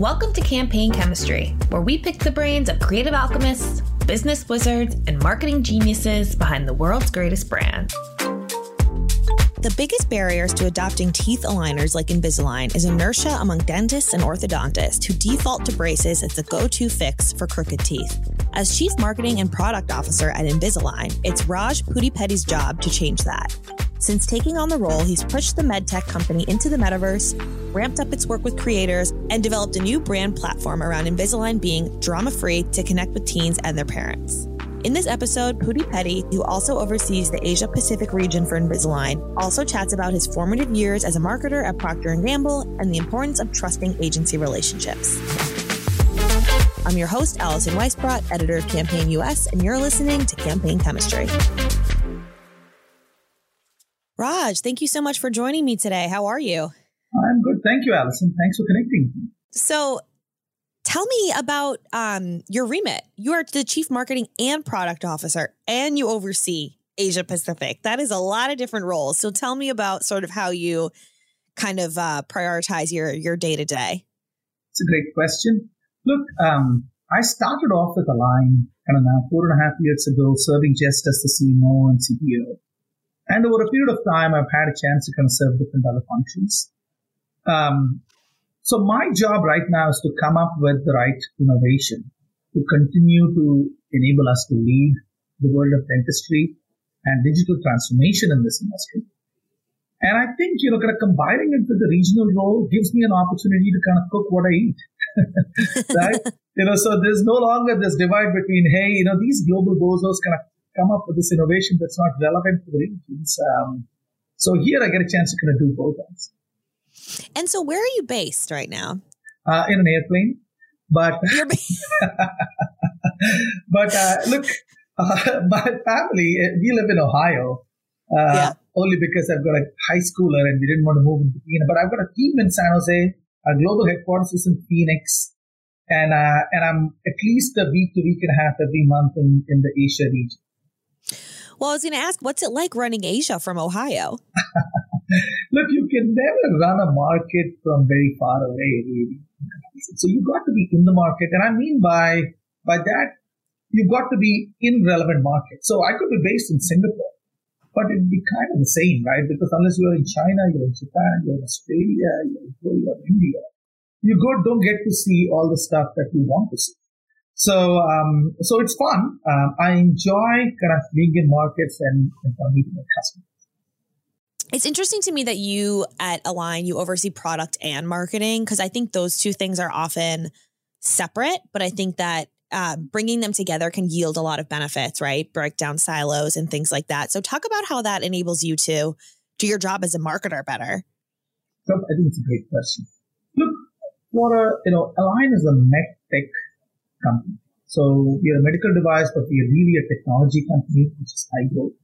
Welcome to Campaign Chemistry, where we pick the brains of creative alchemists, business wizards, and marketing geniuses behind the world's greatest brands. The biggest barriers to adopting teeth aligners like Invisalign is inertia among dentists and orthodontists who default to braces as the go to fix for crooked teeth. As Chief Marketing and Product Officer at Invisalign, it's Raj Pudipeddi's job to change that. Since taking on the role, he's pushed the medtech company into the metaverse, ramped up its work with creators, and developed a new brand platform around Invisalign being drama free to connect with teens and their parents. In this episode, Pudipeddi, who also oversees the Asia Pacific region for Invisalign, also chats about his formative years as a marketer at Procter & Gamble and the importance of trusting agency relationships. I'm your host, Allison Weisbrot, editor of Campaign US, and you're listening to Campaign Chemistry. Raj, thank you so much for joining me today. How are you? I'm. Thank you, Allison. Thanks for connecting. So, Tell me about um, your remit. You are the chief marketing and product officer, and you oversee Asia Pacific. That is a lot of different roles. So tell me about sort of how you kind of uh, prioritize your your day to day. It's a great question. Look, um, I started off with Align kind of now four and a half years ago, serving just as the CMO and CPO. And over a period of time, I've had a chance to kind of serve different other functions. Um, so my job right now is to come up with the right innovation to continue to enable us to lead the world of dentistry and digital transformation in this industry. And I think, you know, kind of combining it with the regional role gives me an opportunity to kind of cook what I eat. right? you know, so there's no longer this divide between, hey, you know, these global bozos kind of come up with this innovation that's not relevant to the regions. Um, so here I get a chance to kind of do both. Ends. And so, where are you based right now? Uh, in an airplane, but but uh, look, uh, my family uh, we live in Ohio. Uh, yeah. Only because I've got a high schooler and we didn't want to move into Phoenix. But I've got a team in San Jose. Our global headquarters is in Phoenix, and uh, and I'm at least a week to week and a half every month in, in the Asia region. Well, I was going to ask, what's it like running Asia from Ohio? Look, you can never run a market from very far away, really. So you've got to be in the market. And I mean by, by that, you've got to be in relevant markets. So I could be based in Singapore, but it'd be kind of the same, right? Because unless you're in China, you're in Japan, you're in Australia, you're in India, you go, don't get to see all the stuff that you want to see. So, um, so it's fun. Um, I enjoy kind of being in markets and, and meeting with customers. It's interesting to me that you at Align, you oversee product and marketing because I think those two things are often separate, but I think that uh, bringing them together can yield a lot of benefits, right? Break down silos and things like that. So, talk about how that enables you to do your job as a marketer better. I think it's a great question. Look, for a, you know, Align is a med tech company. So, we are a medical device, but we are really a technology company, which is high growth.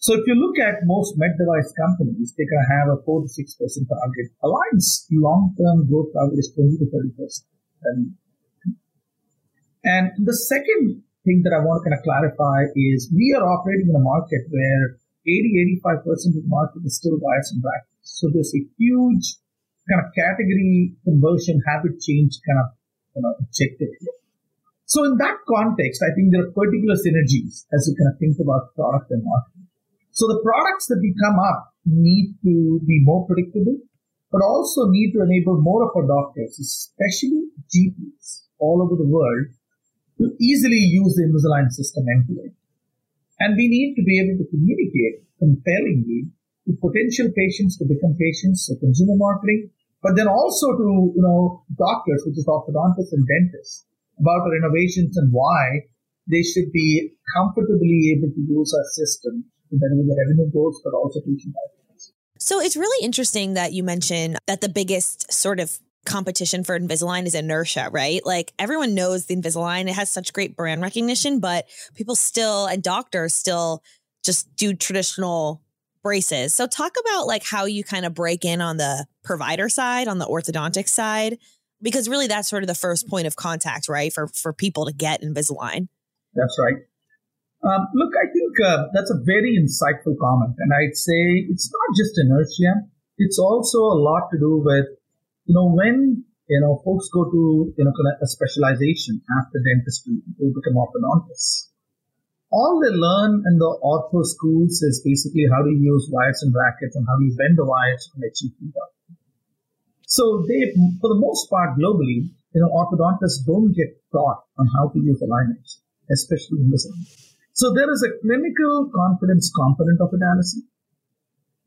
So if you look at most med device companies, they can have a 4 to 6% target. Align's long-term growth target is 20 to 30%. And the second thing that I want to kind of clarify is we are operating in a market where 80, 85% of the market is still wires and brackets. So there's a huge kind of category conversion habit change kind of you know, objective here. So in that context, I think there are particular synergies as you kind of think about product and marketing. So the products that we come up need to be more predictable, but also need to enable more of our doctors, especially GPs all over the world, to easily use the Invisalign system end to end. And we need to be able to communicate compellingly to potential patients to become patients, so consumer marketing, but then also to, you know, doctors, which is orthodontists and dentists, about our innovations and why they should be comfortably able to use our system then the revenue goals, but also teaching outcomes. So it's really interesting that you mentioned that the biggest sort of competition for Invisalign is inertia, right? Like everyone knows the Invisalign, it has such great brand recognition, but people still and doctors still just do traditional braces. So talk about like how you kind of break in on the provider side, on the orthodontic side, because really that's sort of the first point of contact, right? For for people to get Invisalign. That's right. Um, look, I think uh, that's a very insightful comment. And I'd say it's not just inertia. It's also a lot to do with, you know, when you know, folks go to, you know, kind of a specialization after dentistry to become orthodontists. All they learn in the ortho schools is basically how to use wires and brackets and how to bend the wires and achieve feedback. So they, for the most part globally, you know, orthodontists don't get taught on how to use aligners, especially in this. So there is a clinical confidence component of Allison.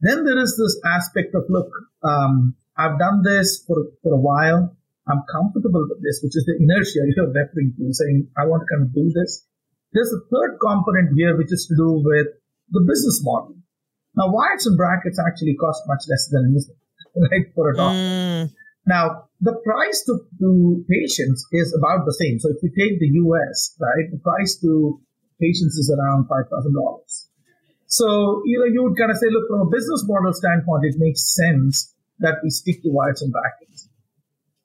Then there is this aspect of, look, um, I've done this for, for a while. I'm comfortable with this, which is the inertia you're referring to, saying, I want to kind of do this. There's a third component here, which is to do with the business model. Now, why it's in brackets actually cost much less than music, right, for a doctor. Mm. Now, the price to, to patients is about the same. So if you take the US, right, the price to patients is around $5,000. So, you know, you would kind of say, look, from a business model standpoint, it makes sense that we stick to wires and brackets.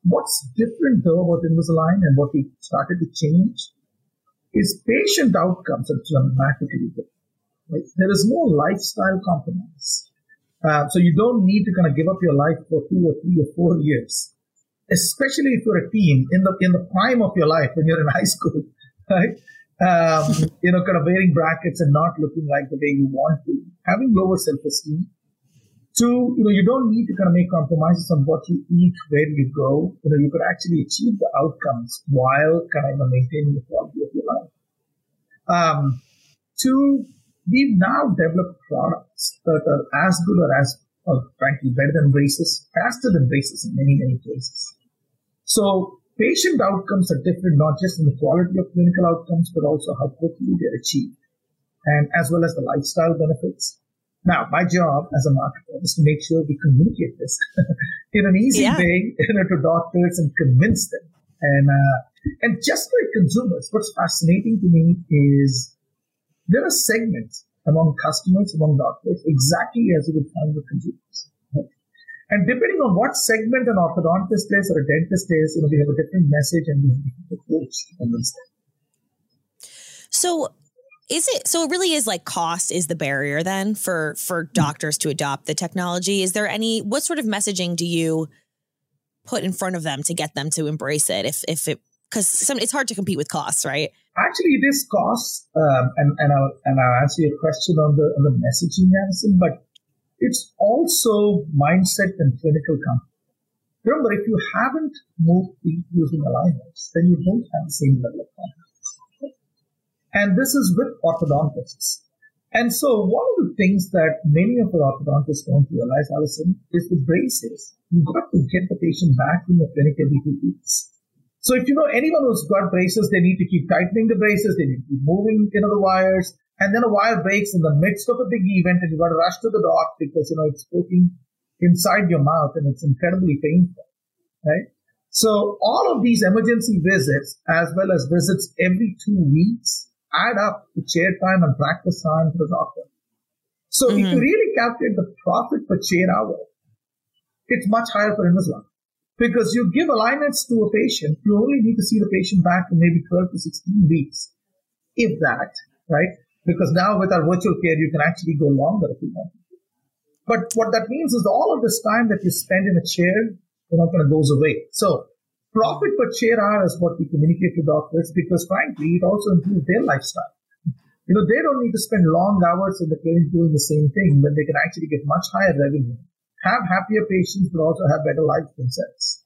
What's different though about Invisalign and what we started to change is patient outcomes are dramatically different. Right? There is no lifestyle compromise. Uh, so you don't need to kind of give up your life for two or three or four years, especially if you're a teen in the in the prime of your life when you're in high school, right? Um, you know, kind of wearing brackets and not looking like the way you want to, having lower self-esteem, Two, you know, you don't need to kind of make compromises on what you eat, where you go. You know, you could actually achieve the outcomes while kind of maintaining the quality of your life. Um, two, we've now developed products that are as good or as, or frankly, better than braces, faster than braces in many, many cases. So patient outcomes are different, not just in the quality of clinical outcomes, but also how quickly they're achieved and as well as the lifestyle benefits. Now, my job as a marketer is to make sure we communicate this in an easy yeah. way you know, to doctors and convince them. And uh, and just like consumers, what's fascinating to me is there are segments among customers, among doctors, exactly as you would find with consumers. And depending on what segment an orthodontist is or a dentist is, you know, we have a different message and we have a different approach convince them. So is it so it really is like cost is the barrier then for for hmm. doctors to adopt the technology? Is there any what sort of messaging do you put in front of them to get them to embrace it if if it because some it's hard to compete with costs, right? Actually, it is costs, um, and and I'll and I'll answer your question on the on the messaging, Allison, but it's also mindset and clinical comfort. Remember, if you haven't moved using aligners, then you don't have the same level of confidence. And this is with orthodontists. And so one of the things that many of our orthodontists don't realize, Allison, is the braces. You've got to get the patient back in the clinic every two weeks. So if you know anyone who's got braces, they need to keep tightening the braces, they need to keep moving, you know, the wires, and then a wire breaks in the midst of a big event and you've got to rush to the doc because, you know, it's poking inside your mouth and it's incredibly painful, right? So all of these emergency visits, as well as visits every two weeks, add up to chair time and practice time for the doctor. So mm-hmm. if you mm-hmm. really calculate the profit per chair hour, it's much higher for Invisalign. Because you give alignments to a patient, you only need to see the patient back in maybe 12 to 16 weeks. If that, right? Because now with our virtual care, you can actually go longer if you want. But what that means is all of this time that you spend in a chair, you're not going to goes away. So Profit per chair hour is what we communicate to doctors because frankly, it also improves their lifestyle. You know, they don't need to spend long hours in the clinic doing the same thing when they can actually get much higher revenue, have happier patients, but also have better life themselves.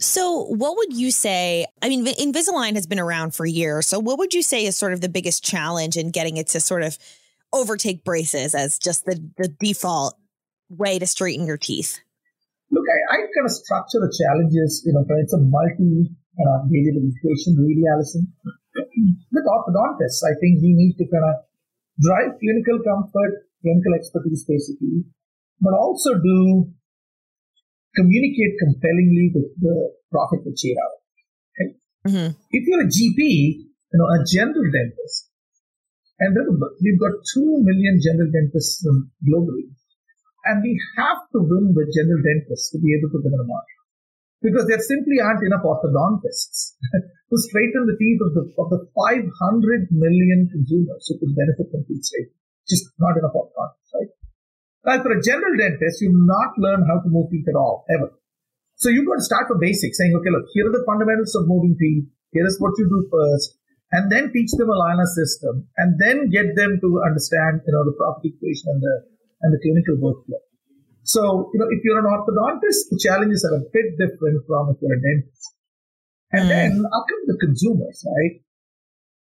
So, what would you say? I mean, Invisalign has been around for years. So, what would you say is sort of the biggest challenge in getting it to sort of overtake braces as just the, the default way to straighten your teeth? Look, I, I kind of structure the challenges, you know, it's a multi uh, variable equation, really, Allison. With orthodontists, I think we need to kind of drive clinical comfort, clinical expertise, basically, but also do communicate compellingly with the profit per chair hour. Okay? Mm-hmm. If you're a GP, you know, a general dentist, and remember, we've got 2 million general dentists globally. And we have to win with general dentists to be able to win the market. Because there simply aren't enough orthodontists to straighten the teeth of the, of the 500 million consumers who could benefit from teeth straightening. Just not enough orthodontists, right? Now, for a general dentist, you not learn how to move teeth at all, ever. So you've got to start from basics, saying, okay, look, here are the fundamentals of moving teeth. Here is what you do first, and then teach them a liner system, and then get them to understand, you know, the profit equation and the and the clinical workflow. So, you know, if you're an orthodontist, the challenges are a bit different from if you're a dentist. And mm. then up come the consumers, right?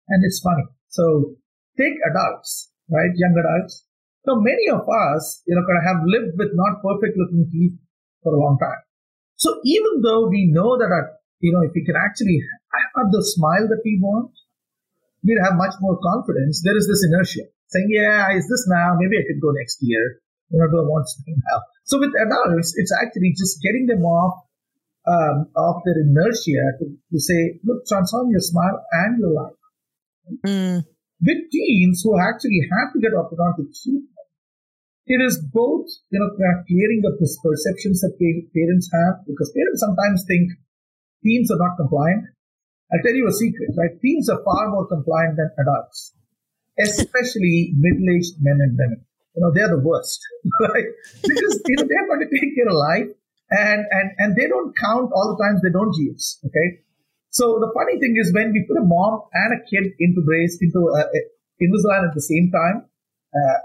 And it's funny. So take adults, right? Young adults. So many of us, you know, kind of have lived with not perfect looking teeth for a long time. So even though we know that our, you know, if we can actually have the smile that we want, we'd have much more confidence. There is this inertia saying, yeah, is this now? Maybe I could go next year. You know, do I want something now? So with adults, it's actually just getting them off um, of their inertia to, to say, look, transform your smile and your life. Mm. With teens who actually have to get orthodontic treatment, it is both, you know, clearing up perceptions that parents have because parents sometimes think teens are not compliant. I'll tell you a secret, right? Teens are far more compliant than adults, especially middle-aged men and women. You know, they're the worst, right? Because, you know, they're going to take care of life and, and, and they don't count all the times they don't use. Okay. So the funny thing is when we put a mom and a kid into brace, into uh, Invisalign at the same time, uh,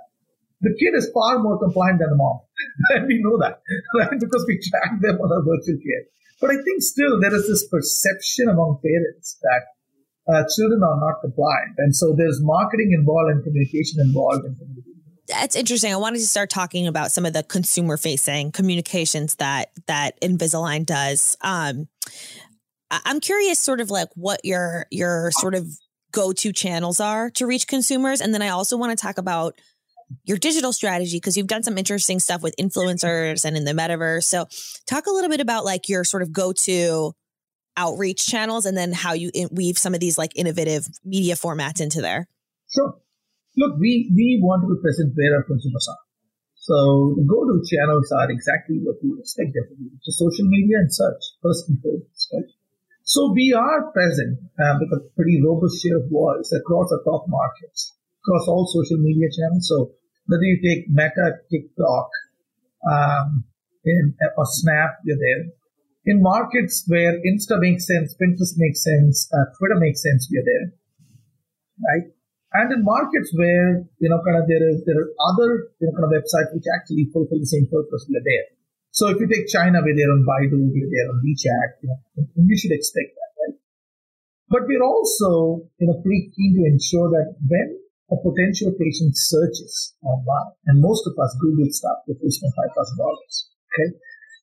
the kid is far more compliant than the mom. and we know that, right? Because we track them on our virtual care. But I think still there is this perception among parents that uh, children are not compliant. And so there's marketing involved and communication involved in that's interesting. I wanted to start talking about some of the consumer facing communications that that Invisalign does. Um, I'm curious, sort of like what your your sort of go to channels are to reach consumers, and then I also want to talk about your digital strategy because you've done some interesting stuff with influencers and in the metaverse. So, talk a little bit about like your sort of go to outreach channels, and then how you weave some of these like innovative media formats into there. Sure. Look, we, we want to be present where our consumers are. So the go-to channels are exactly what we expect them to be, which is social media and search, first and foremost? So we are present uh, with a pretty robust share of voice across the top markets, across all social media channels. So whether you take Meta, TikTok, um, in, or Snap, you're there. In markets where Insta makes sense, Pinterest makes sense, uh, Twitter makes sense, we're there. Right? And in markets where, you know, kind of there is, there are other, you know, kind of websites which actually fulfill the same purpose, we're there. So if you take China, we're there on Baidu, we're there on WeChat, you know, you should expect that, right? But we're also, you know, pretty keen to ensure that when a potential patient searches online, and most of us Google stuff with less than $5,000, okay?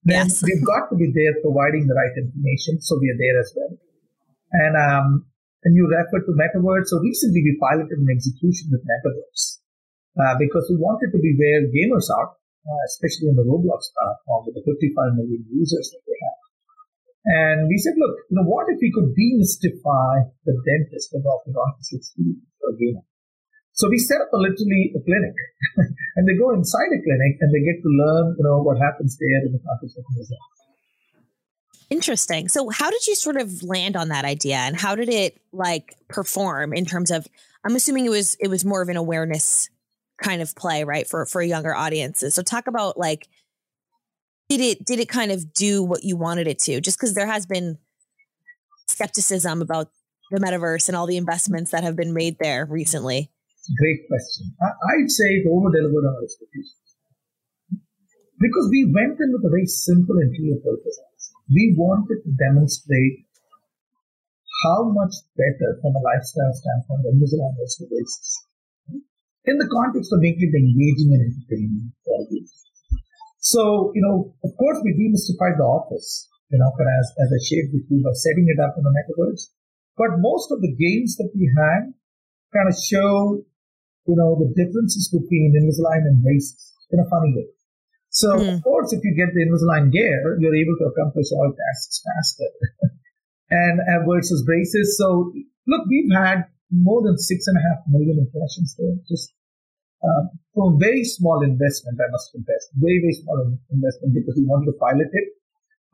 Then yes. we've got to be there providing the right information, so we are there as well. And um, and you refer to Metaverse. So recently we piloted an execution with Metaverse uh, because we wanted to be where gamers are, uh, especially on the Roblox platform with the 55 million users that they have. And we said, look, you know, what if we could demystify the dentist and orthodontist experience for a gamer? So we set up a literally a clinic and they go inside a clinic and they get to learn, you know, what happens there in the context of the Interesting. So how did you sort of land on that idea and how did it like perform in terms of I'm assuming it was it was more of an awareness kind of play, right? For for younger audiences. So talk about like did it did it kind of do what you wanted it to? Just because there has been skepticism about the metaverse and all the investments that have been made there recently. Great question. I, would say it over delivered on our expectations. Because we went in with a very simple and clear purpose we wanted to demonstrate how much better from a lifestyle standpoint Invisalign was to braces. In the context of making it engaging and entertaining for you. So, you know, of course we demystified the office, you know, as, as I shared with you by setting it up in the metaverse. But most of the games that we had kind of show, you know, the differences between Invisalign and braces in a funny way. So, mm. of course, if you get the Invisalign gear, you're able to accomplish all tasks faster. and uh, versus braces. So, look, we've had more than six and a half million impressions there. Just uh, for a very small investment, I must confess, very, very small investment because we wanted to pilot it.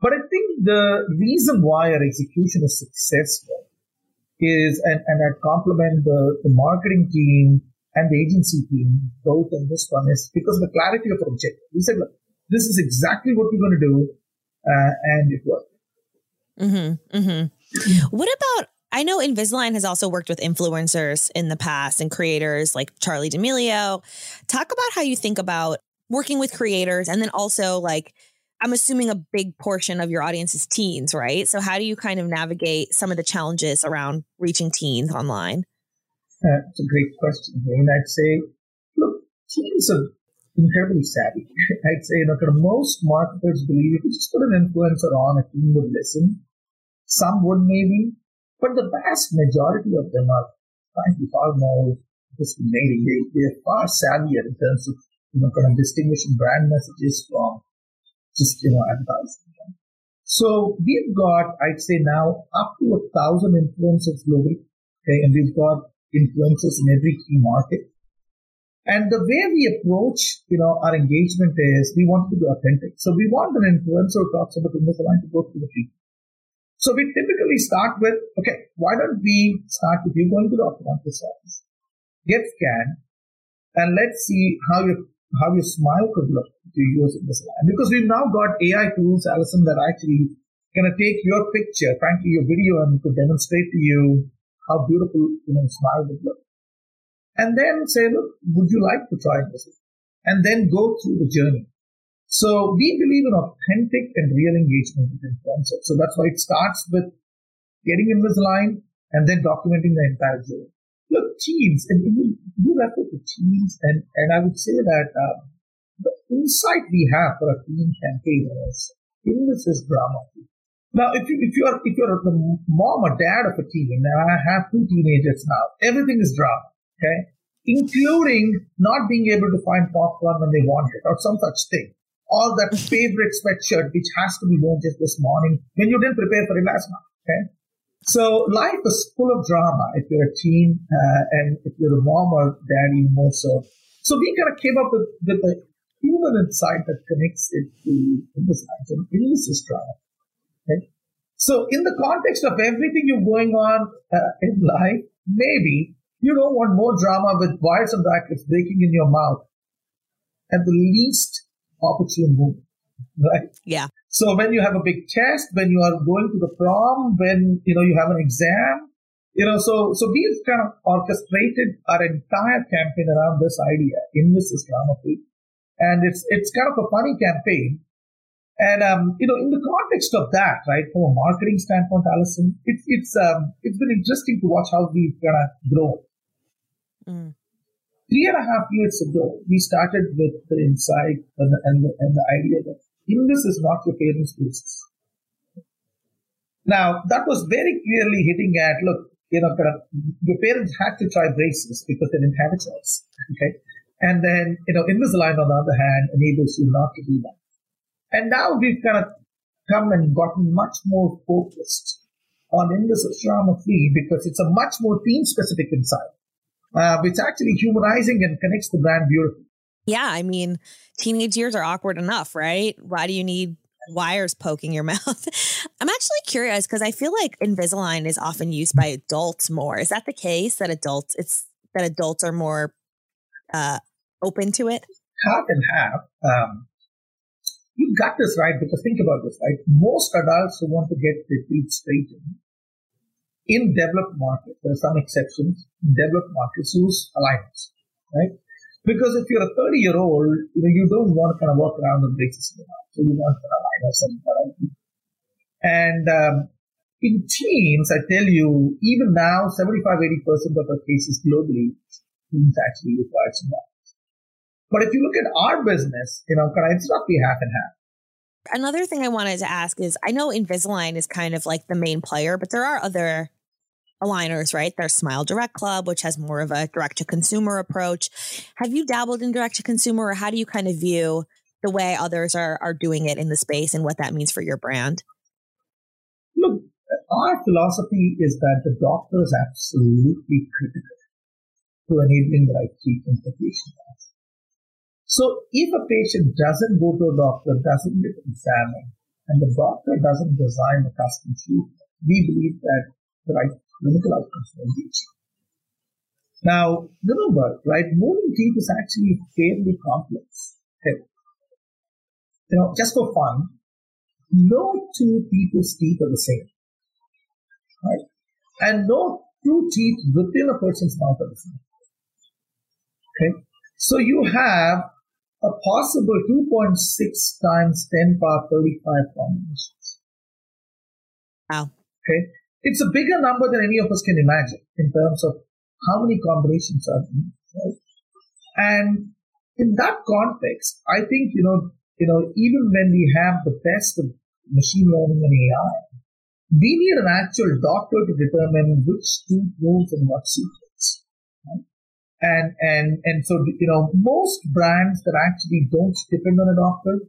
But I think the reason why our execution is successful is, and, and I compliment the, the marketing team and the agency team, both in this one, is because of the clarity of objective. We said, look, this is exactly what we're going to do. uh, and it worked. Mm-hmm, mm-hmm. What about? I know Invisalign has also worked with influencers in the past and creators like Charli D'Amelio. Talk about how you think about working with creators and then also like I'm assuming a big portion of your audience is teens, right? So how do you kind of navigate some of the challenges around reaching teens online? Uh, it's a great question. I mean, I'd say, look, teens are incredibly savvy. I'd say, you look, most marketers believe if you just put an influencer on, a teen would listen. Some would maybe, but the vast majority of them are, frankly, far more discriminating. They, they're far savvier in terms of, you know, kind of distinguishing brand messages from just, you know, advertising. So we've got, I'd say now, up to a thousand influencers globally. Okay. And we've got influencers in every key market. And the way we approach, you know, our engagement is we want to be authentic. So we want an influencer who talks about Invisalign to go to the feed. So we typically start with, okay, why don't we start with you going to the optometrist office, get scanned, and let's see how your how your smile could look to use Invisalign. Because we've now got AI tools, Allison, that actually gonna take your picture, frankly, your video, and could demonstrate to you how beautiful you know smile would look. And then say, look, would you like to try this? And then go through the journey. So we believe in authentic and real engagement with influencers. So that's why it starts with getting Invisalign and then documenting the entire journey. Look, teens, and you, refer to teens, and, and I would say that um, the insight we have for a teen campaign is this is drama. Now, if you if you are if you're the mom or dad of a teen, and I have two teenagers now, everything is drama, okay, including not being able to find popcorn when they want it or some such thing or that favorite sweatshirt which has to be worn just this morning when you didn't prepare for it last night. Okay. So life is full of drama if you're a teen uh, and if you're a mom or daddy more so. So we kind of came up with, with a human insight that connects it to Invisalign. And illness is drama. Okay. So in the context of everything you're going on uh, in life, maybe you don't want more drama with wires and brackets breaking in your mouth at the least opportune moment, right? Yeah. So when you have a big test, when you are going to the prom, when you know you have an exam, you know, so so we've kind of orchestrated our entire campaign around this idea in this drama free, and it's it's kind of a funny campaign. And um, you know, in the context of that, right, from a marketing standpoint, Allison, it's it's um, it's been interesting to watch how we've kind of grown. Mm three and a half years ago, we started with the insight and the, and the, and the idea that English is not your parents' braces. Now, that was very clearly hitting at, look, you know, kind of, your parents had to try braces because they didn't have a choice. Okay. And then, you know, Invisalign, on the other hand, enables you not to do that. And now we've kind of come and gotten much more focused on Invisalign trauma free because it's a much more theme specific insight uh, it's actually humanizing and connects the brand beautifully. Yeah, I mean, teenage years are awkward enough, right? Why do you need wires poking your mouth? I'm actually curious because I feel like Invisalign is often used by adults more. Is that the case that adults it's that adults are more uh, open to it? Half and half. Um, you got this right because think about this, right? Most adults who want to get their teeth straightened in developed markets, there are some exceptions, developed markets use aligners, right? Because if you're a 30 year old, you know, you don't want to kind of walk around with braces in your mouth. So you want an aligner, something And um, in teens, I tell you, even now, 75, 80% of our cases globally, teens actually require some. But if you look at our business, you know, it's roughly half and half. Another thing I wanted to ask is I know Invisalign is kind of like the main player, but there are other aligners, right? There's Smile Direct Club, which has more of a direct to consumer approach. Have you dabbled in direct to consumer, or how do you kind of view the way others are, are doing it in the space and what that means for your brand? Look, our philosophy is that the doctor is absolutely critical to enabling the right treatment for patients. So if a patient doesn't go to a doctor, doesn't get examined, and the doctor doesn't design a custom treatment, we believe that the right clinical outcomes be achieved. Now, remember, right, moving teeth is actually fairly complex. Okay. You know, just for fun, no two people's teeth are the same. Right? And no two teeth within a person's mouth are the same. Okay? So you have a possible 2.6 times 10 power 35 combinations. Wow. Okay? It's a bigger number than any of us can imagine in terms of how many combinations are there. Right? And in that context, I think, you know, you know, even when we have the best of machine learning and AI, we need an actual doctor to determine which tooth moves in what sequence. And, and, and so, you know, most brands that actually don't depend on a doctor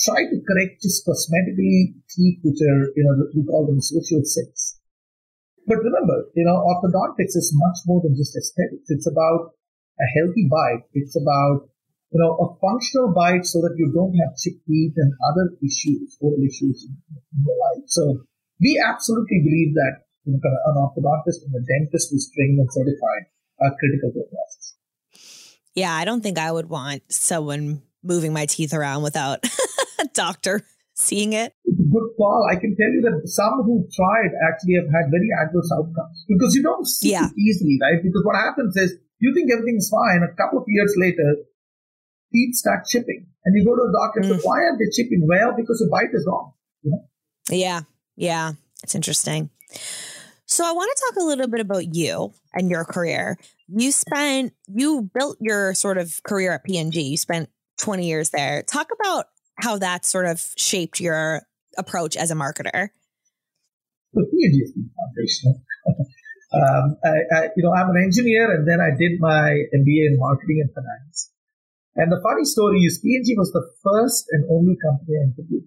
try to correct just cosmetically teeth, which are, you know, we call them social six. But remember, you know, orthodontics is much more than just aesthetics. It's about a healthy bite. It's about, you know, a functional bite so that you don't have chipped teeth and other issues, oral issues in your life. So we absolutely believe that you know, an orthodontist and a dentist who's trained and certified are critical to the process. Yeah, I don't think I would want someone moving my teeth around without a doctor seeing it. Good call. I can tell you that some who tried actually have had very adverse outcomes because you don't see yeah. it easily, right? Because what happens is you think everything's fine. A couple of years later, teeth start chipping, and you go to the doctor and mm. say, "Why are they chipping?" Well, because the bite is wrong. You know? Yeah, yeah, it's interesting. So I want to talk a little bit about you and your career. You spent you built your sort of career at P&G. You spent 20 years there. Talk about how that sort of shaped your approach as a marketer. Um, I, I, you know, I'm an engineer, and then I did my MBA in marketing and finance. And the funny story is, P&G was the first and only company I interviewed.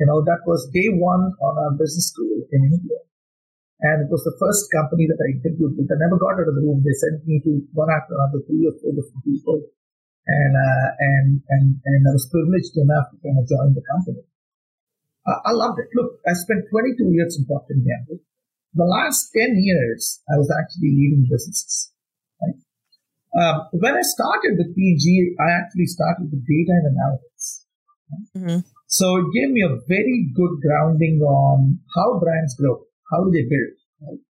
You know, that was day one on our business school in India. And it was the first company that I interviewed with. I never got out of the room. They sent me to one after another, three or four different people. And, uh, and, and, and I was privileged enough to kind of join the company. Uh, I loved it. Look, I spent 22 years in Procter & Gamble. The last 10 years, I was actually leading businesses. Right? Um, when I started with P&G, I actually started with data and analytics. Right? Mm-hmm. So it gave me a very good grounding on how brands grow, how do they build. Right?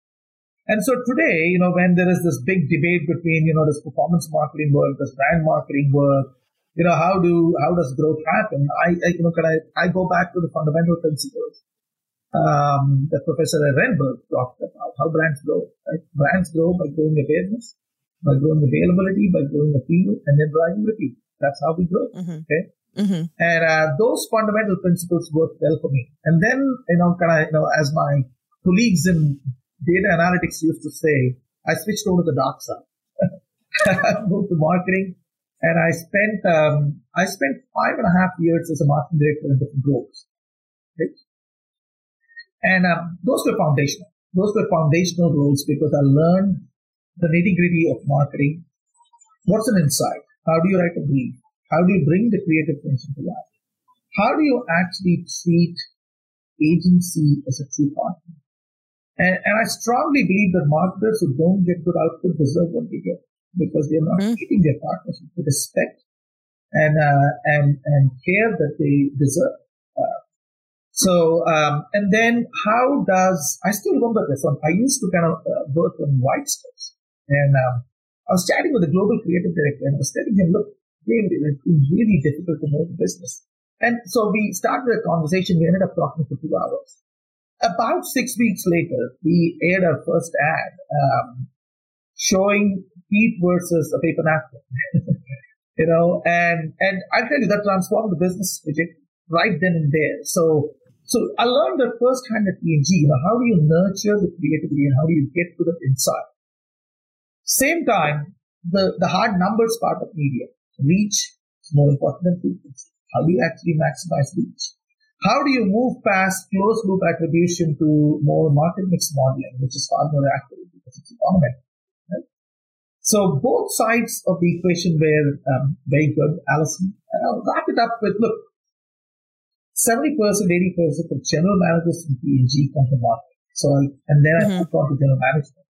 And so today, you know, when there is this big debate between, you know, does performance marketing work, does brand marketing work, you know, how do how does growth happen? I, I you know, can I I go back to the fundamental principles um, that Professor Ehrenberg talked about how brands grow. Right? Brands grow by growing awareness, by growing availability, by growing appeal, and then driving repeat. That's how we grow. Mm-hmm. Okay. Mm-hmm. And uh, those fundamental principles work well for me. And then, you know, kind of, you know, as my colleagues in data analytics used to say, I switched over to the dark side. Moved to marketing, and I spent um, I spent five and a half years as a marketing director in different roles. Okay? And um, those were foundational. Those were foundational roles because I learned the nitty gritty of marketing. What's an insight? How do you write a brief? How do you bring the creative thinking to life? How do you actually treat agency as a true partner? And, and I strongly believe that marketers who don't get good output deserve what they get because they're not mm. treating their partners with respect and, uh, and, and care that they deserve. Uh, so, um, and then how does, I still remember this one. I used to kind of uh, work on white space and, um, I was chatting with the global creative director and I was telling him, look, it's really difficult to the business. And so we started a conversation. We ended up talking for two hours. About six weeks later, we aired our first ad um, showing teeth versus a paper napkin. you know, and and I tell you that transformed the business right then and there. So so I learned that firsthand at P&G. You know, how do you nurture the creativity and how do you get to the inside? Same time, the the hard numbers part of media reach is more important than frequency. How do you actually maximize reach? How do you move past closed loop attribution to more market mix modeling, which is far more accurate because it's economic? Right? So both sides of the equation were um, very good, Allison. And I'll wrap it up with, look, 70%, 80% of general managers in P&G come from marketing. So, and then mm-hmm. I got to general management.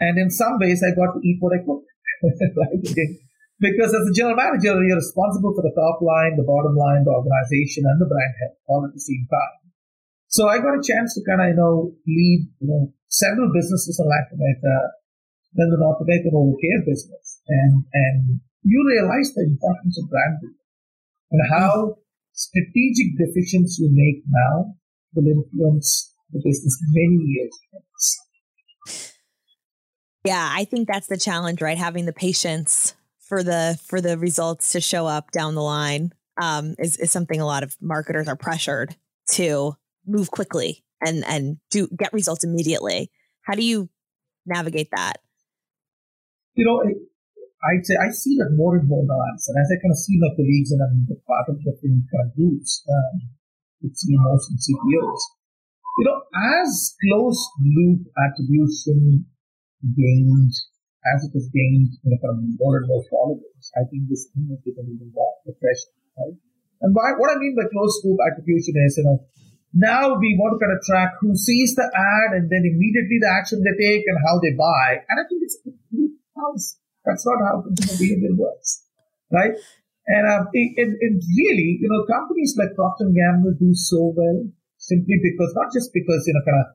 And in some ways, I got to eat what I cooked. right? Because as a general manager, you're responsible for the top line, the bottom line, the organization, and the brand health all at the same time. So I got a chance to kind of, you know, lead, you know, several businesses in Latin America, then the North American oral care business. And, and you realize the importance of brand building and how strategic decisions you make now will influence the business many years Yeah, I think that's the challenge, right? Having the patience for the for the results to show up down the line um, is is something a lot of marketers are pressured to move quickly and and do get results immediately. How do you navigate that? You know, I'd say I see that more and more now, and as I kind of see my colleagues and I'm part of the kind of groups um, with CMOs and CPOs, you know, as closed loop attribution gained, as it has gained you know, of more and more followers, I think this thing become even more professional, right? And by, what I mean by closed loop attribution is, you know, now we want to kind of track who sees the ad and then immediately the action they take and how they buy. And I think it's That's not how consumer behavior works, right? And, uh, really, you know, companies like Procter & Gamble do so well simply because, not just because, you know, kind of,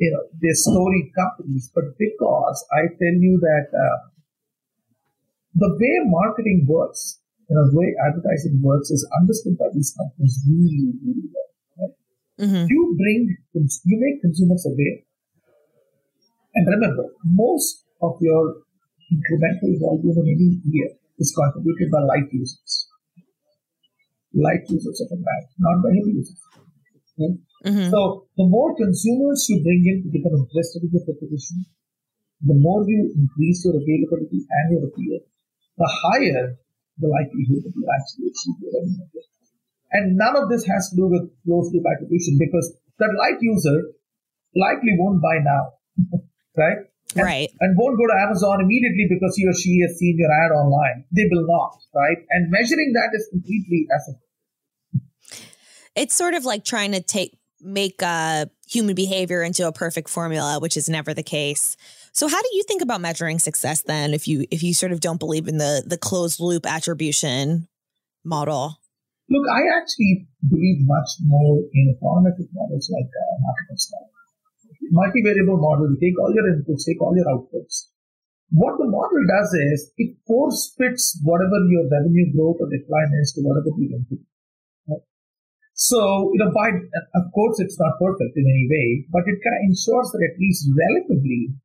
you know, they're storied companies, but because I tell you that uh, the way marketing works, you know, the way advertising works is understood by these companies really, really well. Mm-hmm. You bring, you make consumers aware. And remember, most of your incremental volume in any year is contributed by light users. Light users of a brand, not by heavy users. Okay? Mm-hmm. So the more consumers you bring in to become interested in your proposition, the more you increase your availability and your appeal, the higher the likelihood that you actually achieve your revenue. And none of this has to do with closed loop attribution because that light user likely won't buy now, right? And, right. And won't go to Amazon immediately because he or she has seen your ad online. They will not, right? And measuring that is completely ethical. It's sort of like trying to take make uh, human behavior into a perfect formula, which is never the case. So how do you think about measuring success then if you if you sort of don't believe in the the closed loop attribution model? Look, I actually believe much more in econometric models like uh. Multivariable model, you take all your inputs, take all your outputs. What the model does is it force fits whatever your revenue growth or decline is to whatever the input. So, you know, by, of course, it's not perfect in any way, but it kind of ensures that at least relatively,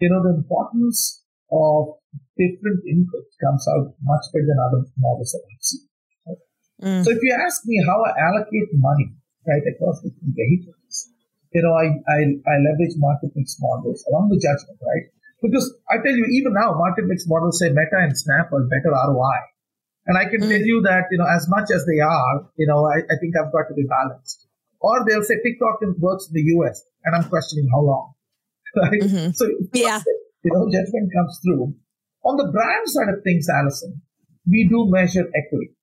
you know, the importance of different inputs comes out much better than other models that I've seen. Mm. So if you ask me how I allocate money, right, across different vehicles, you know, I, I, I leverage market mix models along with judgment, right? Because I tell you, even now, market mix models say Meta and Snap are better ROI. And I can mm. tell you that, you know, as much as they are, you know, I, I think I've got to be balanced. Or they'll say TikTok works in the US, and I'm questioning how long. Right? Mm-hmm. So, yeah. you know, judgment comes through. On the brand side of things, Allison, we do measure equity.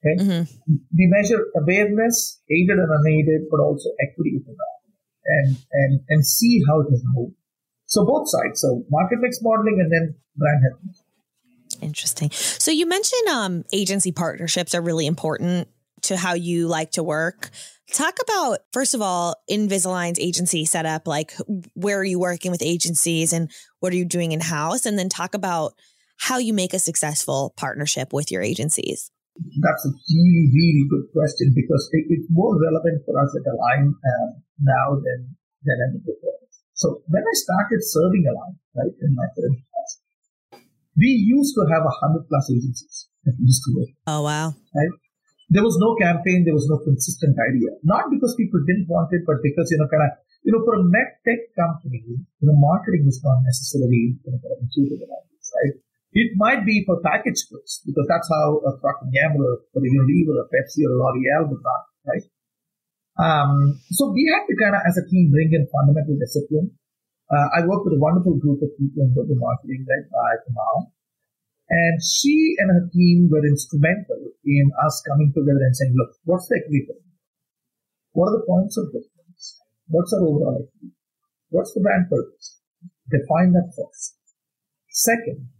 Okay? Mm-hmm. We measure awareness, aided and unaided, but also equity of the and, and, and see how it has moved. So both sides. So market mix modeling and then brand health. Interesting. So you mentioned um, agency partnerships are really important to how you like to work. Talk about, first of all, Invisalign's agency setup, like where are you working with agencies and what are you doing in house? And then talk about how you make a successful partnership with your agencies. That's a really, really good question because it, it's more relevant for us at Align uh, now than, than ever before. So when I started serving Align, right, in my class, we used to have a hundred plus agencies that used to work. Oh, wow. Right? There was no campaign, there was no consistent idea. Not because people didn't want it, but because, you know, kind of, you know, for a med tech company, you know, marketing was not necessarily, you know, kind of intuitive about this, right? It might be for packaged goods because that's how a Procter & Gamble or a Unilever or Pepsi or a L'Oreal would run, right? Um, so we had to kind of, as a team, bring in fundamental discipline. Uh, I worked with a wonderful group of people in global marketing led by Kamal. And she and her team were instrumental in us coming together and saying, look, what's the equity? What are the points of difference? What's our overall equity? What's the brand purpose? Define that first. Second,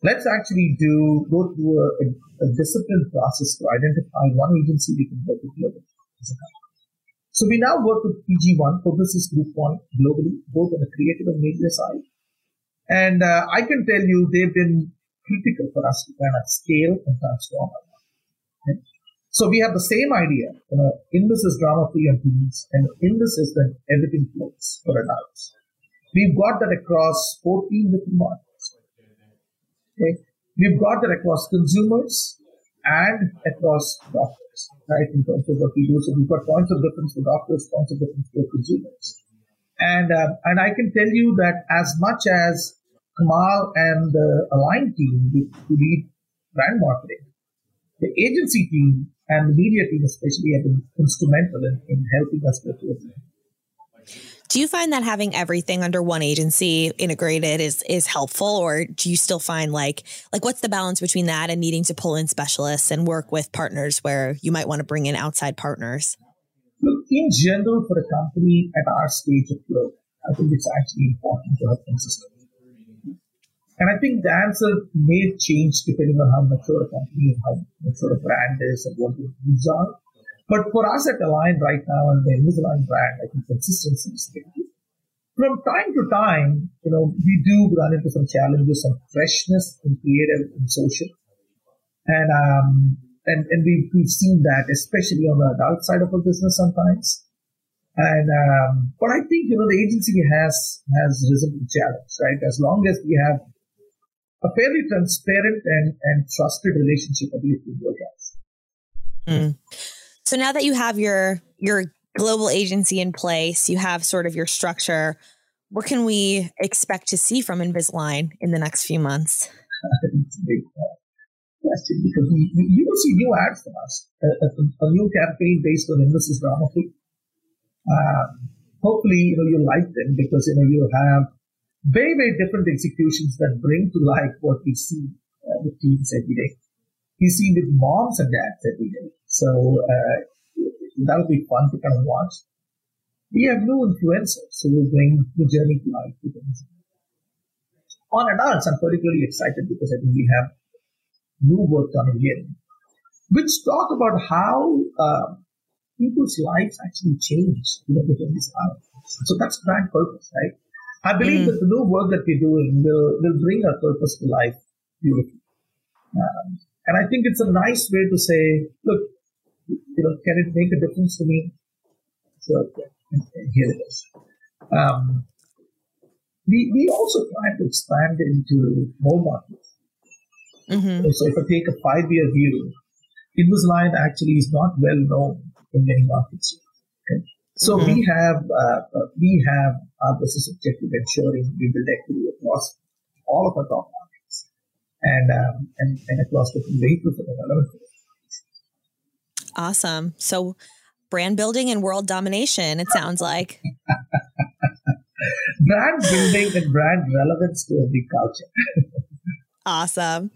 let's actually do go through a, a, a disciplined process to identify one agency we can work with globally So we now work with PG1, Publicis One globally, both on the creative and media side. And uh, I can tell you they've been critical for us to kind of scale and transform. Okay? So we have the same idea. Uh, Invis is drama free and teens, and Invis is when everything floats for adults. We've got that across 14 different markets. Okay? We've got that across consumers and across doctors, right? In terms of what we do. So we've got points of difference for doctors, points of difference for consumers. And, uh, and I can tell you that as much as Kamal and the Align team who lead brand marketing, the agency team and the media team especially have been instrumental in, in helping us get to it. Do you find that having everything under one agency integrated is is helpful or do you still find like like what's the balance between that and needing to pull in specialists and work with partners where you might want to bring in outside partners? In general for a company at our stage of growth, I think it's actually important to have consistency. And I think the answer may change depending on how mature a company and how mature a brand is and what the needs are. But for us at Align right now and the Invisalign brand, I think consistency is key. From time to time, you know, we do run into some challenges, some freshness in creative and social. And, um, and, and we've, we've seen that, especially on the adult side of our business sometimes. And, um, but I think, you know, the agency has, has risen to the challenge, right? As long as we have a fairly transparent and, and trusted relationship with the broadcast. Mm. So now that you have your your global agency in place, you have sort of your structure. What can we expect to see from Invisalign in the next few months? question because we, you will see new ads from us, a, a, a new campaign based on drama. Um, hopefully, you know, you like them because, you know, you have very, very different executions that bring to life what we see uh, with teens every day. We seen with moms and dads every day. So uh, that'll be fun to kind of watch. We have new influencers who will bring the journey to life. On adults, I'm particularly excited because I think we have new work coming in, which talk about how uh, people's lives actually change you know, within this hour. So that's brand purpose, right? I believe mm. that the new work that we're doing will, will bring our purpose to life beautifully. Um, and I think it's a nice way to say, look, you know, can it make a difference to me? So here it is. Um, we, we also try to expand into more markets. Mm-hmm. So if I take a five-year view, Invisalign actually is not well known in many markets. Okay? So mm-hmm. we have uh, uh, we have our business objective ensuring we build equity across all of our top markets and um, and, and across different vehicles that are relevant. Awesome. So brand building and world domination. It sounds like brand building and brand relevance to every culture. awesome.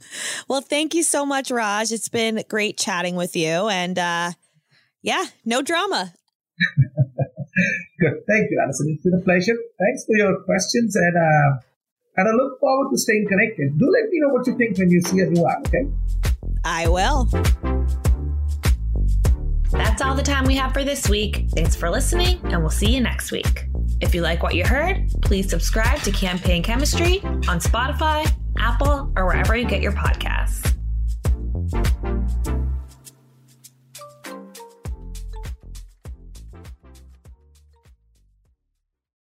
Well, thank you so much, Raj. It's been great chatting with you, and uh, yeah, no drama. Good. Thank you, Alison. It's been a pleasure. Thanks for your questions and uh, and I look forward to staying connected. Do let me know what you think when you see a new ad, okay? I will. That's all the time we have for this week. Thanks for listening, and we'll see you next week. If you like what you heard, please subscribe to Campaign Chemistry on Spotify, Apple, or wherever you get your podcasts.